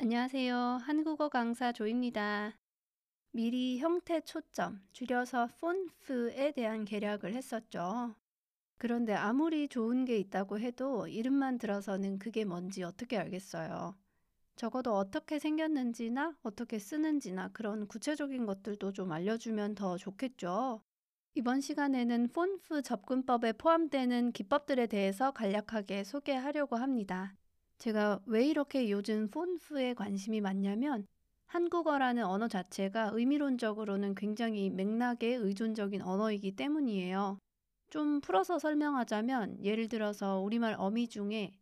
안녕하세요. 한국어 강사 조입니다. 미리 형태 초점, 줄여서 폰프에 대한 계략을 했었죠. 그런데 아무리 좋은 게 있다고 해도 이름만 들어서는 그게 뭔지 어떻게 알겠어요. 적어도 어떻게 생겼는지나 어떻게 쓰는지나 그런 구체적인 것들도 좀 알려주면 더 좋겠죠. 이번 시간에는 폰프 접근법에 포함되는 기법들에 대해서 간략하게 소개하려고 합니다. 제가 왜 이렇게 요즘 폰프에 관심이 많냐면 한국어라는 언어 자체가 의미론적으로는 굉장히 맥락에 의존적인 언어이기 때문이에요. 좀 풀어서 설명하자면 예를 들어서 우리말 어미 중에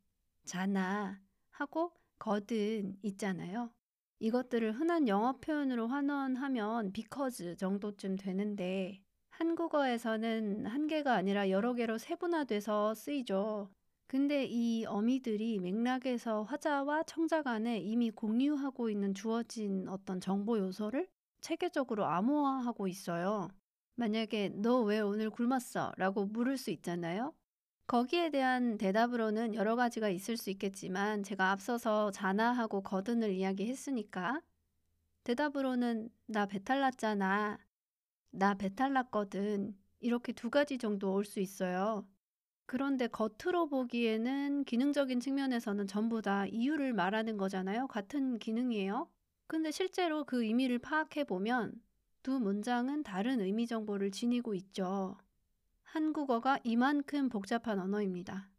자나 하고 거든 있잖아요. 이것들을 흔한 영어 표현으로 환원하면 because 정도쯤 되는데 한국어에서는 한 개가 아니라 여러 개로 세분화돼서 쓰이죠. 근데 이 어미들이 맥락에서 화자와 청자 간에 이미 공유하고 있는 주어진 어떤 정보 요소를 체계적으로 암호화하고 있어요. 만약에 너 왜 오늘 굶었어? 라고 물을 수 있잖아요. 거기에 대한 대답으로는 여러 가지가 있을 수 있겠지만 제가 앞서서 자나하고 거든을 이야기했으니까 대답으로는 나 배탈 났잖아. 나 배탈 났거든. 이렇게 두 가지 정도 올 수 있어요. 그런데 겉으로 보기에는 기능적인 측면에서는 전부 다 이유를 말하는 거잖아요. 같은 기능이에요. 근데 실제로 그 의미를 파악해 보면 두 문장은 다른 의미 정보를 지니고 있죠. 한국어가 이만큼 복잡한 언어입니다.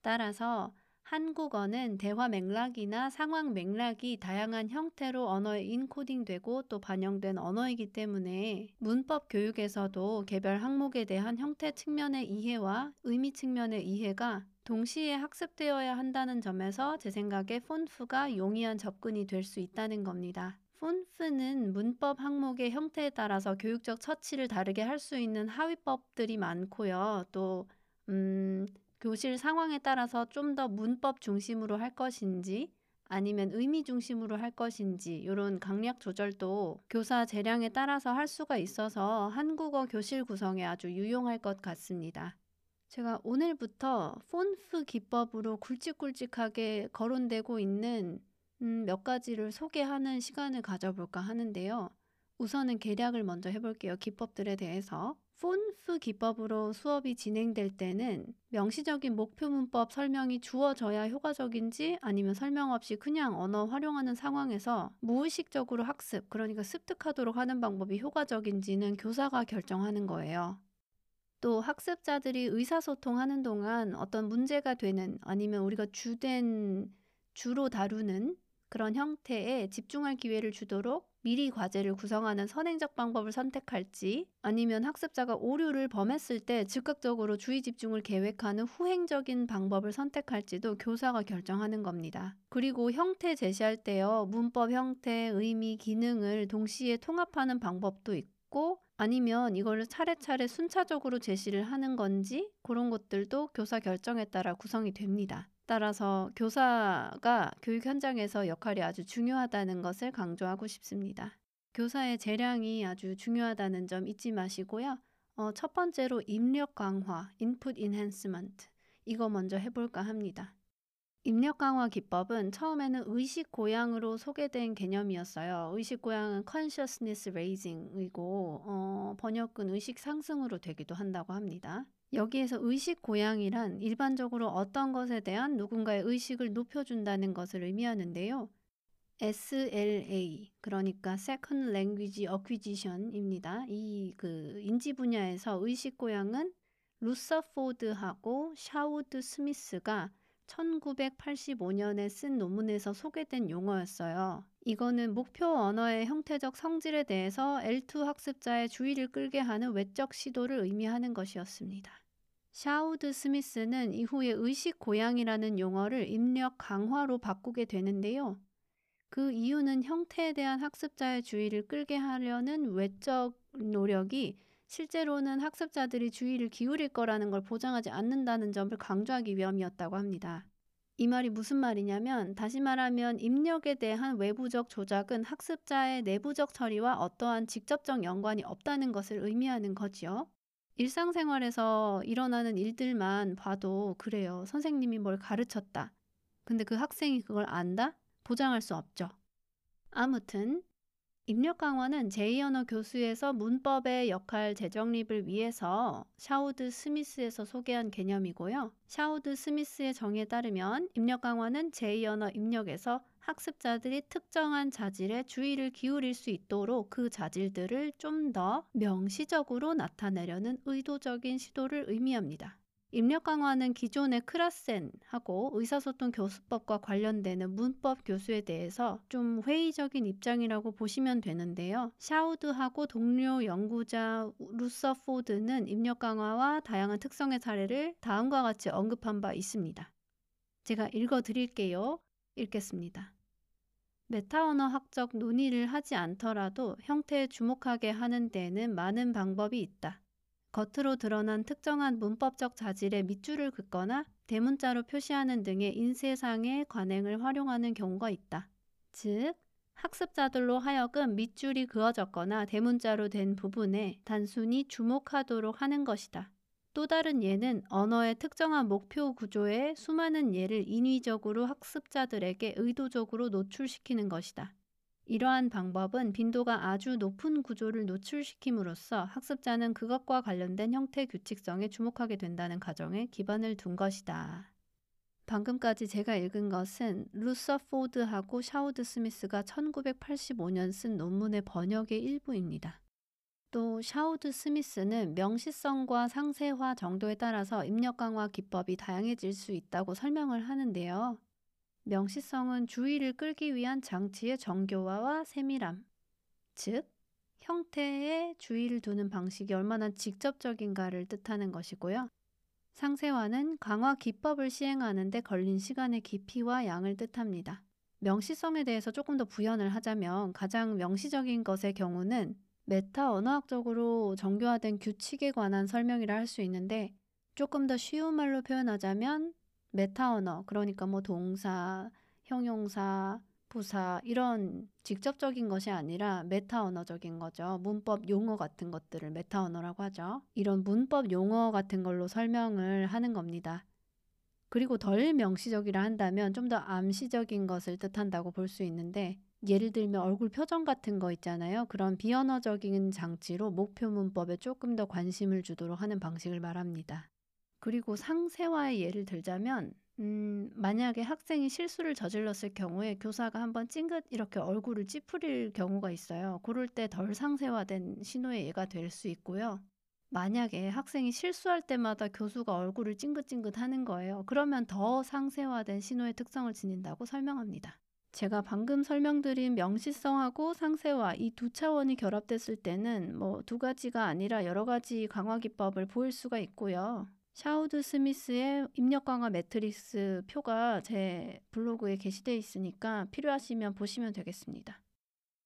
따라서 한국어는 대화 맥락이나 상황 맥락이 다양한 형태로 언어에 인코딩되고 또 반영된 언어이기 때문에 문법 교육에서도 개별 항목에 대한 형태 측면의 이해와 의미 측면의 이해가 동시에 학습되어야 한다는 점에서 제 생각에 폰프가 용이한 접근이 될 수 있다는 겁니다. 폰프는 문법 항목의 형태에 따라서 교육적 처치를 다르게 할 수 있는 하위법들이 많고요. 또, 음, 교실 상황에 따라서 좀 더 문법 중심으로 할 것인지 아니면 의미 중심으로 할 것인지 이런 강약 조절도 교사 재량에 따라서 할 수가 있어서 한국어 교실 구성에 아주 유용할 것 같습니다. 제가 오늘부터 폰프 기법으로 굵직굵직하게 거론되고 있는 음, 몇 가지를 소개하는 시간을 가져볼까 하는데요. 우선은 계략을 먼저 해볼게요. 기법들에 대해서. 폰프 기법으로 수업이 진행될 때는 명시적인 목표 문법 설명이 주어져야 효과적인지 아니면 설명 없이 그냥 언어 활용하는 상황에서 무의식적으로 학습, 그러니까 습득하도록 하는 방법이 효과적인지는 교사가 결정하는 거예요. 또 학습자들이 의사소통하는 동안 어떤 문제가 되는 아니면 우리가 주된 주로 다루는 그런 형태에 집중할 기회를 주도록 미리 과제를 구성하는 선행적 방법을 선택할지 아니면 학습자가 오류를 범했을 때 즉각적으로 주의 집중을 계획하는 후행적인 방법을 선택할지도 교사가 결정하는 겁니다. 그리고 형태 제시할 때요. 문법 형태, 의미, 기능을 동시에 통합하는 방법도 있고 아니면 이걸 차례차례 순차적으로 제시를 하는 건지 그런 것들도 교사 결정에 따라 구성이 됩니다. 따라서 교사가 교육 현장에서 역할이 아주 중요하다는 것을 강조하고 싶습니다. 교사의 재량이 아주 중요하다는 점 잊지 마시고요. 어, 첫 번째로 입력 강화, input enhancement. 이거 먼저 해볼까 합니다. 입력 강화 기법은 처음에는 의식 고양으로 소개된 개념이었어요. 의식 고양은 consciousness raising이고 어, 번역은 의식 상승으로 되기도 한다고 합니다. 여기에서 의식 고양이란 일반적으로 어떤 것에 대한 누군가의 의식을 높여준다는 것을 의미하는데요. SLA, 그러니까 Second Language Acquisition입니다. 이 그 인지 분야에서 의식 고양은 루서 포드하고 샤우드 스미스가 1985년에 쓴 논문에서 소개된 용어였어요. 이거는 목표 언어의 형태적 성질에 대해서 L2 학습자의 주의를 끌게 하는 외적 시도를 의미하는 것이었습니다. 샤우드 스미스는 이후에 의식 고양이라는 용어를 입력 강화로 바꾸게 되는데요. 그 이유는 형태에 대한 학습자의 주의를 끌게 하려는 외적 노력이 실제로는 학습자들이 주의를 기울일 거라는 걸 보장하지 않는다는 점을 강조하기 위함이었다고 합니다. 이 말이 무슨 말이냐면 다시 말하면 입력에 대한 외부적 조작은 학습자의 내부적 처리와 어떠한 직접적 연관이 없다는 것을 의미하는 거지요. 일상생활에서 일어나는 일들만 봐도 그래요. 선생님이 뭘 가르쳤다. 근데 그 학생이 그걸 안다? 보장할 수 없죠. 아무튼 입력 강화는 제2언어 교수에서 문법의 역할 재정립을 위해서 샤우드 스미스에서 소개한 개념이고요. 샤우드 스미스의 정의에 따르면 입력 강화는 제2언어 입력에서 학습자들이 특정한 자질에 주의를 기울일 수 있도록 그 자질들을 좀 더 명시적으로 나타내려는 의도적인 시도를 의미합니다. 입력 강화는 기존의 크라센하고 의사소통 교수법과 관련되는 문법 교수에 대해서 좀 회의적인 입장이라고 보시면 되는데요. 샤우드하고 동료 연구자 루서 포드는 입력 강화와 다양한 특성의 사례를 다음과 같이 언급한 바 있습니다. 제가 읽어 드릴게요. 읽겠습니다. 메타 언어 학적 논의를 하지 않더라도 형태에 주목하게 하는 데는 많은 방법이 있다. 겉으로 드러난 특정한 문법적 자질의 밑줄을 긋거나 대문자로 표시하는 등의 인쇄상의 관행을 활용하는 경우가 있다. 즉, 학습자들로 하여금 밑줄이 그어졌거나 대문자로 된 부분에 단순히 주목하도록 하는 것이다. 또 다른 예는 언어의 특정한 목표 구조에 수많은 예를 인위적으로 학습자들에게 의도적으로 노출시키는 것이다. 이러한 방법은 빈도가 아주 높은 구조를 노출시킴으로써 학습자는 그것과 관련된 형태 규칙성에 주목하게 된다는 가정에 기반을 둔 것이다. 방금까지 제가 읽은 것은 루서포드하고 샤우드 스미스가 1985년 쓴 논문의 번역의 일부입니다. 또 샤우드 스미스는 명시성과 상세화 정도에 따라서 입력 강화 기법이 다양해질 수 있다고 설명을 하는데요. 명시성은 주의를 끌기 위한 장치의 정교화와 세밀함, 즉 형태에 주의를 두는 방식이 얼마나 직접적인가를 뜻하는 것이고요. 상세화는 강화 기법을 시행하는 데 걸린 시간의 깊이와 양을 뜻합니다. 명시성에 대해서 조금 더 부연을 하자면 가장 명시적인 것의 경우는 메타 언어학적으로 정교화된 규칙에 관한 설명이라 할 수 있는데 조금 더 쉬운 말로 표현하자면 메타 언어, 그러니까 뭐 동사, 형용사, 부사 이런 직접적인 것이 아니라 메타 언어적인 거죠. 문법 용어 같은 것들을 메타 언어라고 하죠. 이런 문법 용어 같은 걸로 설명을 하는 겁니다. 그리고 덜 명시적이라 한다면 좀 더 암시적인 것을 뜻한다고 볼 수 있는데 예를 들면 얼굴 표정 같은 거 있잖아요. 그런 비언어적인 장치로 목표 문법에 조금 더 관심을 주도록 하는 방식을 말합니다. 그리고 상세화의 예를 들자면 음, 만약에 학생이 실수를 저질렀을 경우에 교사가 한번 찡긋 이렇게 얼굴을 찌푸릴 경우가 있어요. 그럴 때 덜 상세화된 신호의 예가 될 수 있고요. 만약에 학생이 실수할 때마다 교수가 얼굴을 찡긋찡긋 하는 거예요. 그러면 더 상세화된 신호의 특성을 지닌다고 설명합니다. 제가 방금 설명드린 명시성하고 상세화 이 두 차원이 결합됐을 때는 뭐 두 가지가 아니라 여러 가지 강화 기법을 보일 수가 있고요. 샤우드 스미스의 입력 강화 매트릭스 표가 제 블로그에 게시되어 있으니까 필요하시면 보시면 되겠습니다.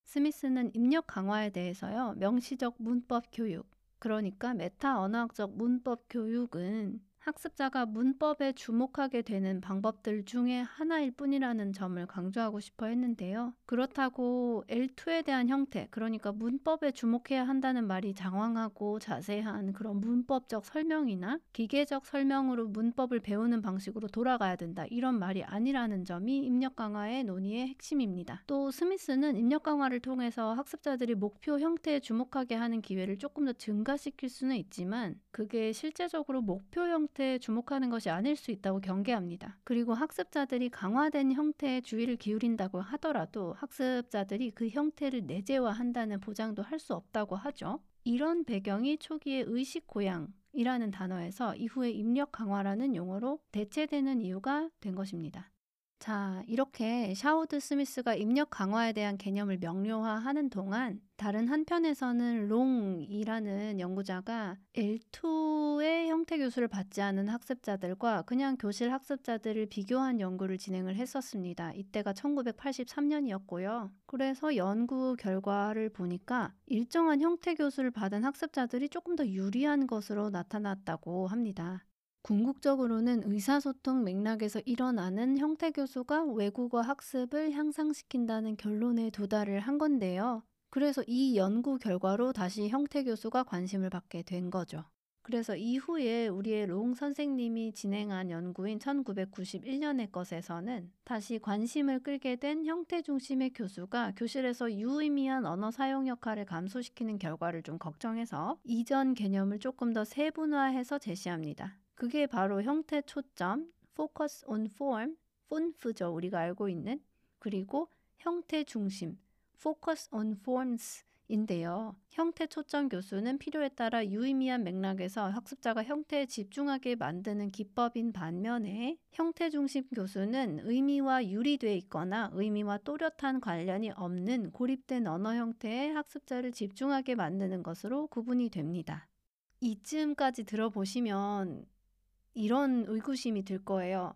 스미스는 입력 강화에 대해서요. 명시적 문법 교육, 그러니까 메타 언어학적 문법 교육은 학습자가 문법에 주목하게 되는 방법들 중에 하나일 뿐이라는 점을 강조하고 싶어 했는데요. 그렇다고 L2에 대한 형태, 그러니까 문법에 주목해야 한다는 말이 장황하고 자세한 그런 문법적 설명이나 기계적 설명으로 문법을 배우는 방식으로 돌아가야 된다. 이런 말이 아니라는 점이 입력 강화의 논의의 핵심입니다. 또 스미스는 입력 강화를 통해서 학습자들이 목표 형태에 주목하게 하는 기회를 조금 더 증가시킬 수는 있지만 그게 실제적으로 목표 형태 형태에 주목하는 것이 아닐 수 있다고 경계합니다. 그리고 학습자들이 강화된 형태에 주의를 기울인다고 하더라도 학습자들이 그 형태를 내재화한다는 보장도 할 수 없다고 하죠. 이런 배경이 초기의 의식 고양 이라는 단어에서 이후에 입력 강화라는 용어로 대체되는 이유가 된 것입니다. 자, 이렇게 샤우드 스미스가 입력 강화에 대한 개념을 명료화하는 동안 다른 한편에서는 롱이라는 연구자가 L2 의 형태 교수를 받지 않은 학습자들과 그냥 교실 학습자들을 비교한 연구를 진행을 했었습니다. 이때가 1983년이었고요. 그래서 연구 결과를 보니까 일정한 형태 교수를 받은 학습자들이 조금 더 유리한 것으로 나타났다고 합니다. 궁극적으로는 의사소통 맥락에서 일어나는 형태 교수가 외국어 학습을 향상시킨다는 결론에 도달을 한 건데요. 그래서 이 연구 결과로 다시 형태 교수가 관심을 받게 된 거죠. 그래서 이후에 우리의 롱 선생님이 진행한 연구인 1991년의 것에서는 다시 관심을 끌게 된 형태 중심의 교수가 교실에서 유의미한 언어 사용 역할을 감소시키는 결과를 좀 걱정해서 이전 개념을 조금 더 세분화해서 제시합니다. 그게 바로 형태 초점, focus on form, FonF죠. 우리가 알고 있는. 그리고 형태 중심, focus on forms 인데요. 형태 초점 교수는 필요에 따라 유의미한 맥락에서 학습자가 형태에 집중하게 만드는 기법인 반면에 형태 중심 교수는 의미와 유리돼 있거나 의미와 또렷한 관련이 없는 고립된 언어 형태에 학습자를 집중하게 만드는 것으로 구분이 됩니다. 이쯤까지 들어보시면 이런 의구심이 들 거예요.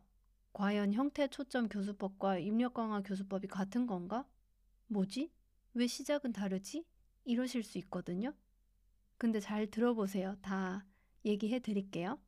과연 형태 초점 교수법과 입력 강화 교수법이 같은 건가? 뭐지? 왜 시작은 다르지? 이러실 수 있거든요. 근데 잘 들어보세요. 다 얘기해 드릴게요.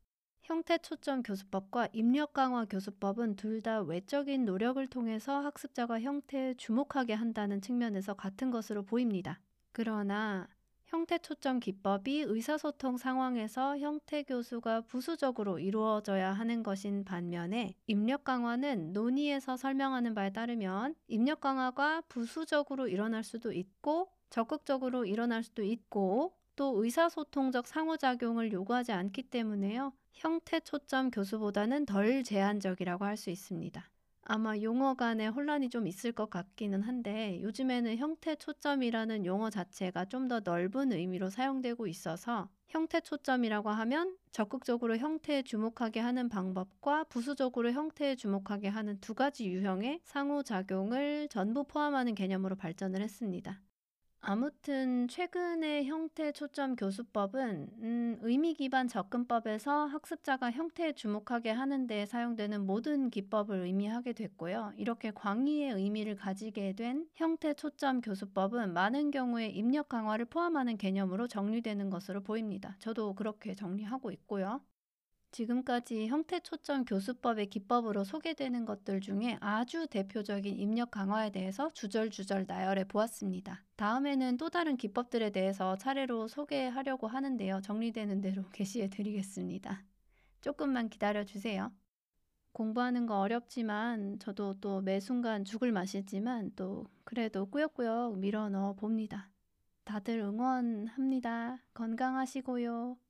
형태 초점 교수법과 입력 강화 교수법은 둘 다 외적인 노력을 통해서 학습자가 형태에 주목하게 한다는 측면에서 같은 것으로 보입니다. 그러나 형태 초점 기법이 의사소통 상황에서 형태 교수가 부수적으로 이루어져야 하는 것인 반면에 입력 강화는 논의에서 설명하는 바에 따르면 입력 강화가 부수적으로 일어날 수도 있고 적극적으로 일어날 수도 있고 또 의사소통적 상호작용을 요구하지 않기 때문에요. 형태 초점 교수보다는 덜 제한적이라고 할 수 있습니다. 아마 용어 간에 혼란이 좀 있을 것 같기는 한데 요즘에는 형태 초점이라는 용어 자체가 좀 더 넓은 의미로 사용되고 있어서 형태 초점이라고 하면 적극적으로 형태에 주목하게 하는 방법과 부수적으로 형태에 주목하게 하는 두 가지 유형의 상호작용을 전부 포함하는 개념으로 발전을 했습니다. 아무튼 최근의 형태 초점 교수법은 음, 의미 기반 접근법에서 학습자가 형태에 주목하게 하는 데 사용되는 모든 기법을 의미하게 됐고요. 이렇게 광의의 의미를 가지게 된 형태 초점 교수법은 많은 경우에 입력 강화를 포함하는 개념으로 정리되는 것으로 보입니다. 저도 그렇게 정리하고 있고요. 지금까지 형태 초점 교수법의 기법으로 소개되는 것들 중에 아주 대표적인 입력 강화에 대해서 주절주절 나열해 보았습니다. 다음에는 또 다른 기법들에 대해서 차례로 소개하려고 하는데요. 정리되는 대로 게시해 드리겠습니다. 조금만 기다려 주세요. 공부하는 거 어렵지만 저도 또 매 순간 죽을 맛이지만 또 그래도 꾸역꾸역 밀어 넣어 봅니다. 다들 응원합니다. 건강하시고요.